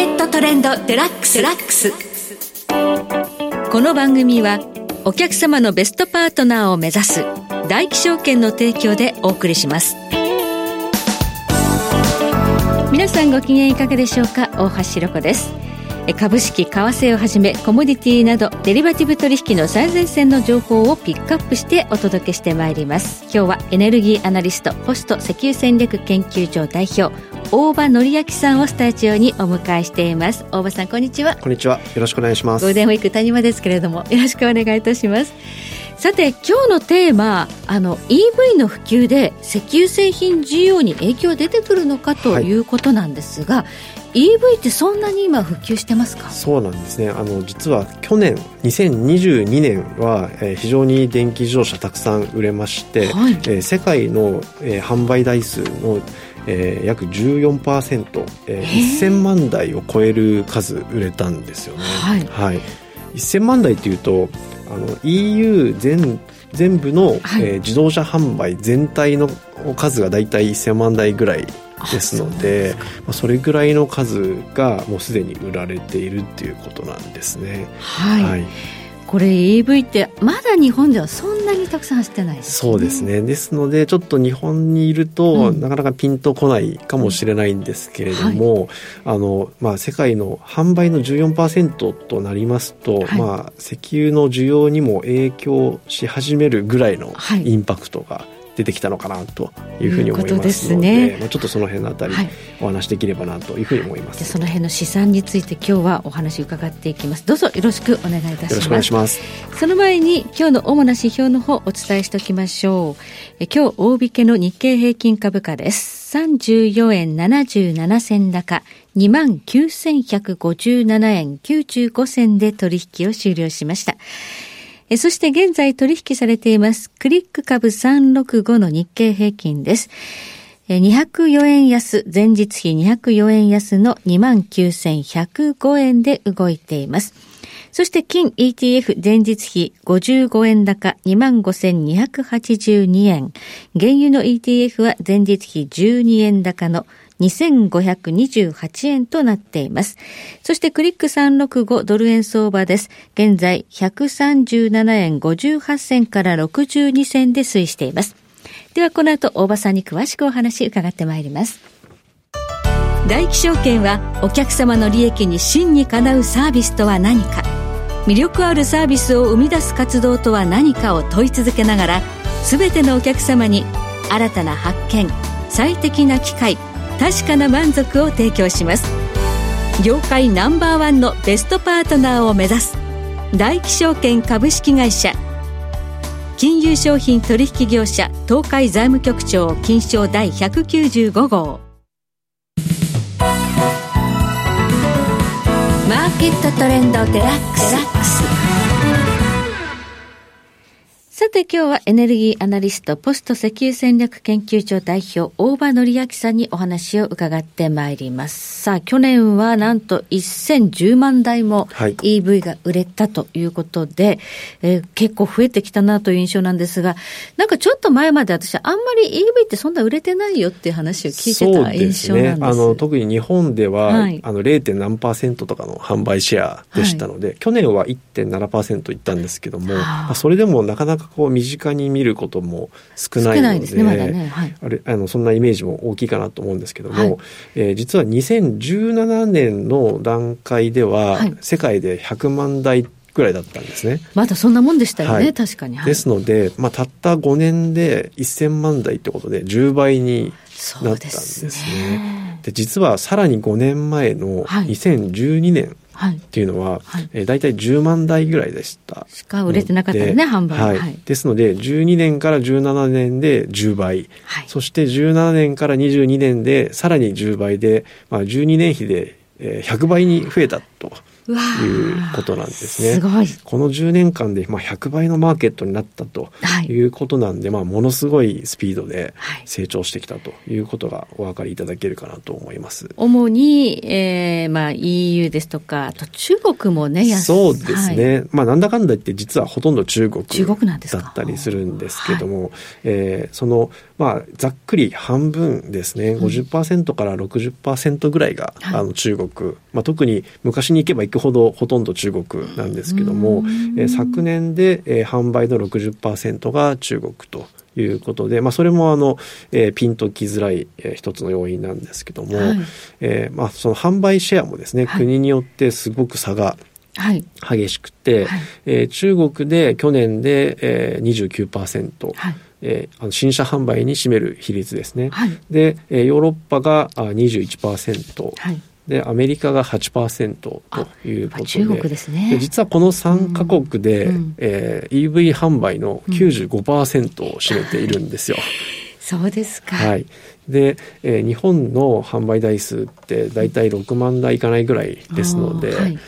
ケットトレンドデラックス。ラックスこの番組はお客様のベストパートナーを目指す大気証券の提供でお送りします。皆さんご機嫌いかがでしょうか？大橋ろ子です。株式為替をはじめコモディティなどデリバティブ取引の最前線の情報をピックアップしてお届けしてまいります。今日はエネルギーアナリストポスト石油戦略研究所代表大場紀明さんをスタジオにお迎えしています。大場さんこんにちは。こんにちは。よろしくお願いします。ゴールデンウィーク谷間ですけれどもよろしくお願いいたします。さて今日のテーマあの EV の普及で石油製品需要に影響出てくるのかとい。うことなんですが、はい EV ってそんなに今普及してますか？そうなんですね。あの実は去年2022年は、えー、非常に電気自動車たくさん売れまして、はい、えー、世界の、えー、販売台数のえー、約14%、えー、1000万台を超える数売れたんですよね。はい、はい、1000万台っていうとあの EU 全全部の、はい、えー、自動車販売全体の数が大体1000万台ぐらいですのでまあ、それぐらいの数がもうすでに売られているっていうことなんですね。はい、はい。これ EV ってまだ日本ではそんなにたくさん走ってないです、ね、そうですね。ですのでちょっと日本にいると、うん、なかなかピンとこないかもしれないんですけれども、はい、あのまあ、世界の販売の14%となりますと、はい、まあ、石油の需要にも影響し始めるぐらいのインパクトが、はい出てきたのかなというふうに思いますので、ね、まあ、ちょっとその辺のあたり、お話できればなというふうに思います、はい、その辺の試算について今日はお話伺っていきます。どうぞよろしくお願いいたします。よろしくお願いします。その前に今日の主な指標の方お伝えしておきましょう。え今日大引けの日経平均株価です。34円77銭高。2万9157円95銭で取引を終了しましたそして現在取引されています、クリック株365の日経平均です。204円安、前日比204円安の29,105円で動いています。そして金 ETF 前日比55円高25,282円。原油の ETF は前日比12円高の2528円となっています。そしてクリック365ドル円相場です。現在137円58銭から62銭で推移しています。ではこの後大場さんに詳しくお話伺ってまいります。大気証券はお客様の利益に真にかなうサービスとは何か魅力あるサービスを生み出す活動とは何かを問い続けながら全てのお客様に新たな発見最適な機会確かな満足を提供します。業界ナンバーワンのベストパートナーを目指す。大気証券株式会社。金融商品取引業者東海財務局長金賞第195号。マーケットトレンドデラックス。さて今日はエネルギーアナリスト、ポスト石油戦略研究所代表、大場紀明さんにお話を伺ってまいります。さあ、去年はなんと1010万台も EV が売れたということで、はい、えー、結構増えてきたなという印象なんですが、なんかちょっと前まで私、あんまり EV ってそんな売れてないよっていう話を聞いてた印象なんです。ね、あの特に日本では、はい、あの 0. 何パーセントとかの販売シェアでしたので、はい、去年は1.7%いったんですけども、まあ、それでもなかなかこう身近に見ることも少ないので、ねまねはい、あれあのそんなイメージも大きいかなと思うんですけども、はい、えー、実は2017年の段階では、はい、世界で100万台ぐらいだったんですね。まだそんなもんでしたよね、はい、確かに。ですので、まあ、たった5年で1000万台ってことで10倍になったんですね。で、ね、実はさらに5年前の2012年っていうのは、はい。えー、大体10万台ぐらいでした。しか売れてなかったね販売、はい、はい、ですので12年から17年で10倍、はい、そして17年から22年でさらに10倍で、まあ、12年比で100倍に増えたということなんですね。すごい。この10年間で、まあ、100倍のマーケットになったということなんで、はい、まあ、ものすごいスピードで成長してきたということがお分かりいただけるかなと思います。主に、えーまあ、EU ですとか、あと中国もね、そうですね。はい、まあ、なんだかんだ言って実はほとんど中国だったりするんですけども、はい、えー、その、まあ、ざっくり半分ですね、50%から60%ぐらいが、うん、あの中国、まあ、特に昔に行けば行くほどほとんど中国なんですけども、えー、昨年で、えー、販売の60%が中国ということで、まあ、それもあの、えー、ピンときづらい、えー、一つの要因なんですけども、はい、えー、まあ、その販売シェアもですね、はい、国によってすごく差が激しくて、はい、えー、中国で去年で、えー、29%、はいえー、あの新車販売に占める比率ですね。はい、で、えー、ヨーロッパがあ21%、はい、でアメリカが8%ということで。中国ですね。実はこの3か国で、うん、えー、EV 販売の95%を占めているんですよ。うん、そうですか、はい。で、えー、日本の販売台数って大体6万台いかないぐらいですので、はい、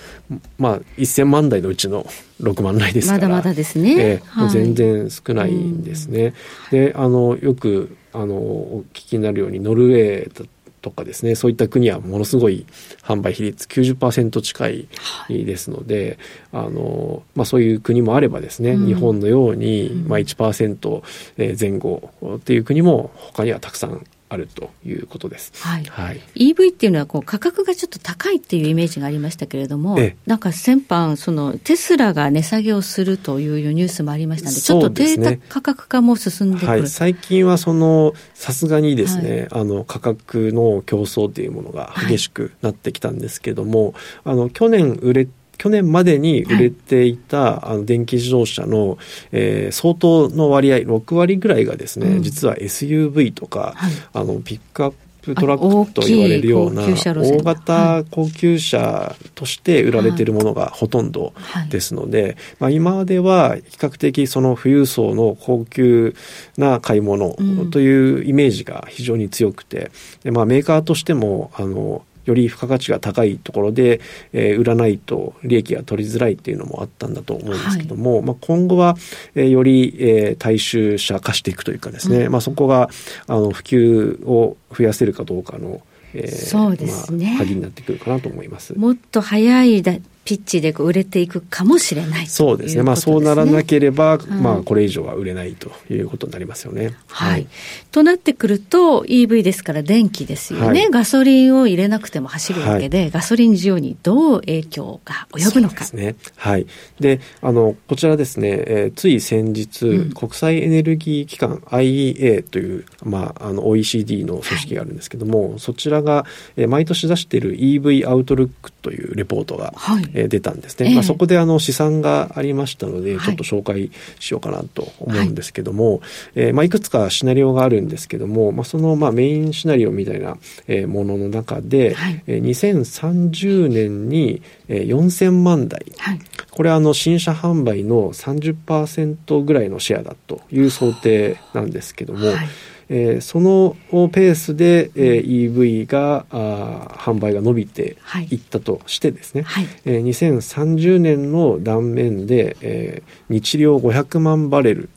まあ1000万台のうちの6万台ですから。まだまだですね、えー、はい、全然少ないんですね。うん、であのよくあのお聞きになるようにノルウェーとかですねそういった国はものすごい販売比率90%近いですので、はい、あのまあ、そういう国もあればですね、うん、日本のように、まあ1%前後っていう国も他にはたくさんあるということです。はい。はい、EV っていうのはこう価格がちょっと高いっていうイメージがありましたけれども、なんか先般そのテスラが値下げをするというニュースもありましたので、ちょっと低価格化も進んでくる。はい、最近はそのさすがにですね、はい、あの価格の競争というものが激しくなってきたんですけども、あの去年売れ去年までに売れていた、はい、あの電気自動車の、えー、相当の割合6割ぐらいがですね、うん、実は SUV とか、はい、あのピックアップトラックと言われるような大型高級車として売られているものがほとんどですので、まあ、今までは比較的その富裕層の高級な買い物というイメージが非常に強くて、でまあ、メーカーとしてもあのより付加価値が高いところで、えー、売らないと利益が取りづらいっていうのもあったんだと思うんですけども、はい、まあ、今後は、えー、より、えー、大衆車化していくというかですね、うん、まあ、そこがあの普及を増やせるかどうかのえー、そうですね、まあ、鍵になってくるかなと思います。もっと早いだピッチで売れていくかもしれないそうですね、まあ、そうならなければ、まあ、これ以上は売れないということになりますよね。はい、はい、となってくると、EV ですから電気ですよね、はい、ガソリンを入れなくても走るわけで、はい、ガソリン需要にどう影響が及ぶのか。ですね。はい、であのこちらですね、えー、つい先日、うん、国際エネルギー機関 IEA という、まあ、あの OECD の組織があるんですけども、そちらが、えー、毎年出している EV アウトルックというレポートが、はいえー、出たんですね、えー、まあ、そこであの試算がありましたので、ちょっと紹介しようかなと思うんですけども、はいえーまあ、いくつかシナリオがあるんですけども、まあ、そのまあメインシナリオみたいなものの中で、はい、2030年に4000万台、はい、これはあの新車販売の30%ぐらいのシェアだという想定なんですけども、はいえー、そのペースで、えー、EV があ販売が伸びてい。ったとしてですね、はい。えー、2030年の断面で、えー、日量500万バレル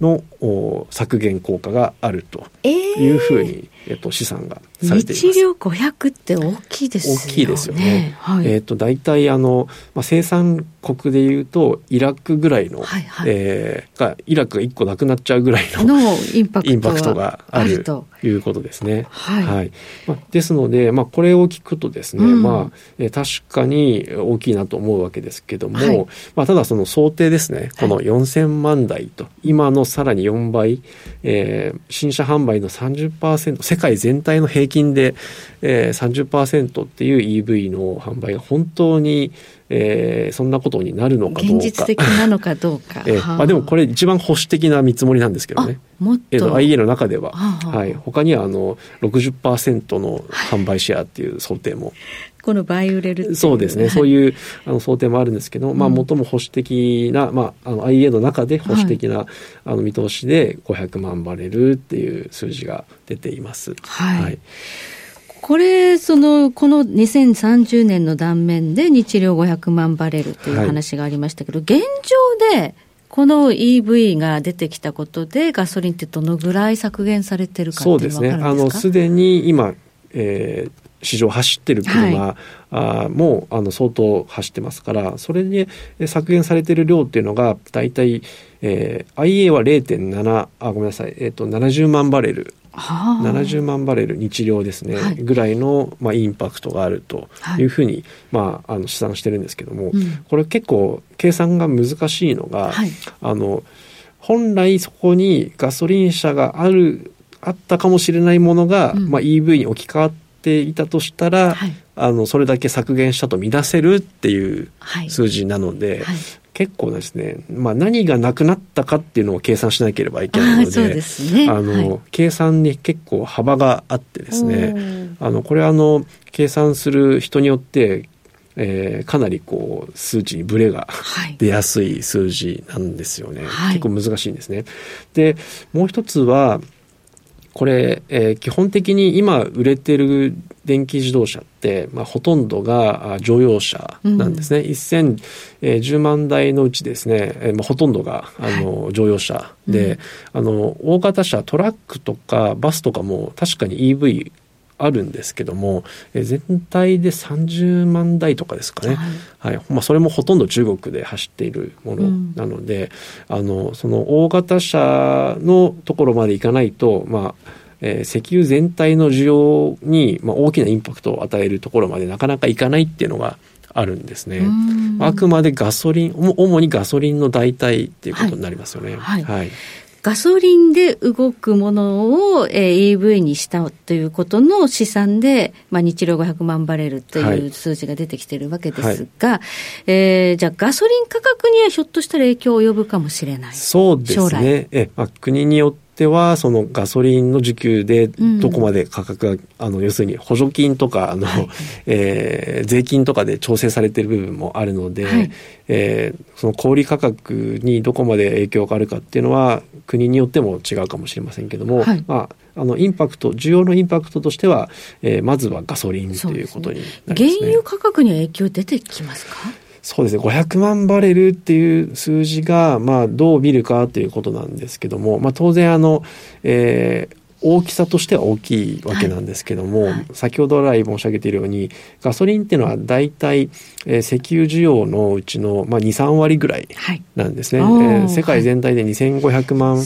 の、はい、削減効果があるというふうに、えー、えー、と試算がされています。日量500って大きいですよね。大きいですよね。はい、えっ、ー、と大体あの、まあ、生産国でいうとイラクぐらいの、はいはい、えー、がイラクが1個なくなっちゃうぐらいのインパクトがあると。いうことですね。はい、はい、まあ、ですので、まあ、これを聞くとですね、うん、まあ、えー、確かに大きいなと思うわけですけども、はい、まあ、ただその想定ですね。この4000万台と、今のさらに4倍、えー、新車販売の30%世界全体の平均で、えー、30%っていう EV の販売が本当にえー、そんなことになるのかどうか。現実的なのかどうか。えー、まあ、でもこれ一番保守的な見積もりなんですけどね。もっと。えー、IA の中では。はい。他にはあの60%の販売シェアっていう想定も。この倍売れるそうですね、はい、そういうあの想定もあるんですけど、まあ、最も保守的な、まあ、あの IA の中で保守的な、はい、あの見通しで500万バレルっていう数字が出ています。はい、はい。これ、その、この2030年の断面で日量500万バレルという話がありましたけど、はい、現状で、この EV が出てきたことで、ガソリンってどのぐらい削減されてるか？そうですね、あのすでに今、えー、市場走ってる車、はい、あもあの相当走ってますからそれで削減されてる量っていうのが大体、えー、IA は0.7あごめんなさい、えーと、70万バレル。はあ、70万バレル日量ですね、はい、ぐらいの、まあ、インパクトがあるとい。うふうに、はい、まあ、あの試算してるんですけども、うん、これ結構計算が難しいのが、はい、あの本来そこにガソリン車があるあったかもしれないものが、うん、まあ、EV に置き換わっていたとしたら、はい、あのそれだけ削減したと見なせるっていう数字なので、はい。はい、結構ですね、まあ、何がなくなったかっていうのを計算しなければいけないのであ、ね、の、計算に結構幅があってですねあのこれあの計算する人によってえー、かなりこう数値にブレが出やすい数字なんですよね、はい、結構難しいんですね。でもう一つはこれ、えー、基本的に今売れてる電気自動車って、まあ、ほとんどが乗用車なんですね。うん、1010万台のうちですね、えーまあ、ほとんどがあの、はい、乗用車で、うん、あの大型車トラックとかバスとかも確かに EV あるんですけども、え全体で30万台とかですかね、はい、はい、まあ、それもほとんど中国で走っているものなので、うん、あのその大型車のところまでいかないと、まあえー、石油全体の需要に、まあ、大きなインパクトを与えるところまでなかなかいかないっていうのがあるんですね。あくまでガソリン、主にガソリンの代替っていうことになりますよね。はい。はい、ガソリンで動くものを、えー、EV にしたということの試算で、まあ、日量500万バレルという数字が出てきているわけですが、はい、えー、じゃあガソリン価格にはひょっとしたら影響を及ぶかもしれない。そうですね。え、まあ、国によってはそのガソリンの需給でどこまで価格が、うん、あの要するに補助金とかあの、はい、えー、税金とかで調整されている部分もあるので、はい、えー、その小売価格にどこまで影響があるかっていうのは国によっても違うかもしれませんけども、はい、まあ、あのインパクト需要のインパクトとしては、えー、まずはガソリンということになります、ね、原油価格には影響出てきますか？そうですね500万バレルっていう数字が、まあ、どう見るかということなんですけども、まあ、当然あの、えー、大きさとしては大きいわけなんですけども、はい。はい、先ほど来申し上げているようにガソリンっていうのは大体、えー、石油需要のうちの、まあ、23割ぐらいなんですね、はい、えー、世界全体で2500万、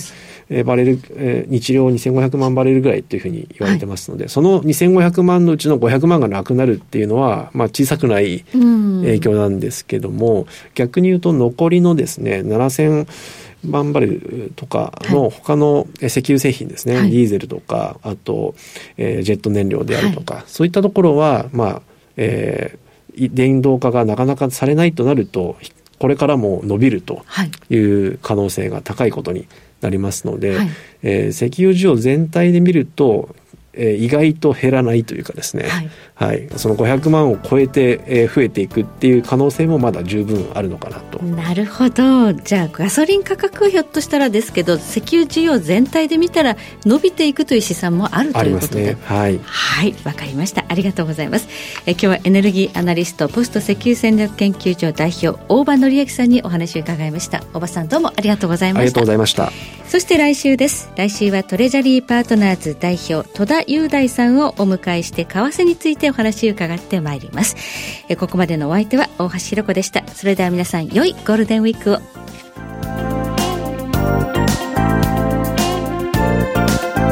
はいバレル、えー、日量2500万バレルぐらいというふうに言われてますので、はい、その2500万のうちの500万がなくなるっていうのは、まあ、小さくない影響なんですけども、逆に言うと残りのですね7000万バレルとかの他の石油製品ですね、はい、ディーゼルとかあと、えー、ジェット燃料であるとか、はい、そういったところはまあ、えー、電動化がなかなかされないとなるとこれからも伸びるという可能性が高いことになりますので、はい、えー、石油需要全体で見るとえー、意外と減らないというかですね、はい、はい、その500万を超えて、えー、増えていくっていう可能性もまだ十分あるのかなと。なるほど。じゃあガソリン価格はひょっとしたらですけど石油需要全体で見たら伸びていくという試算もあるということで、ね、はい。はい。わかりました。ありがとうございます、え今日はエネルギーアナリストポスト石油戦略研究所代表大場紀明さんにお話を伺いました。大場さんどうもありがとうございました。ありがとうございました。そして来週です。来週はトレジャリーパートナーズ代表戸田雄大さんをお迎えして為替についてお話を伺ってまいります。えここまでのお相手は大橋ひろ子でした。それでは皆さん良いゴールデンウィークを。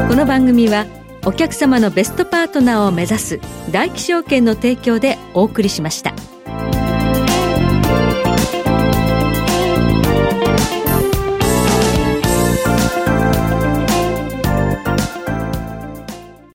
この番組はお客様のベストパートナーを目指す大気証券の提供でお送りしました。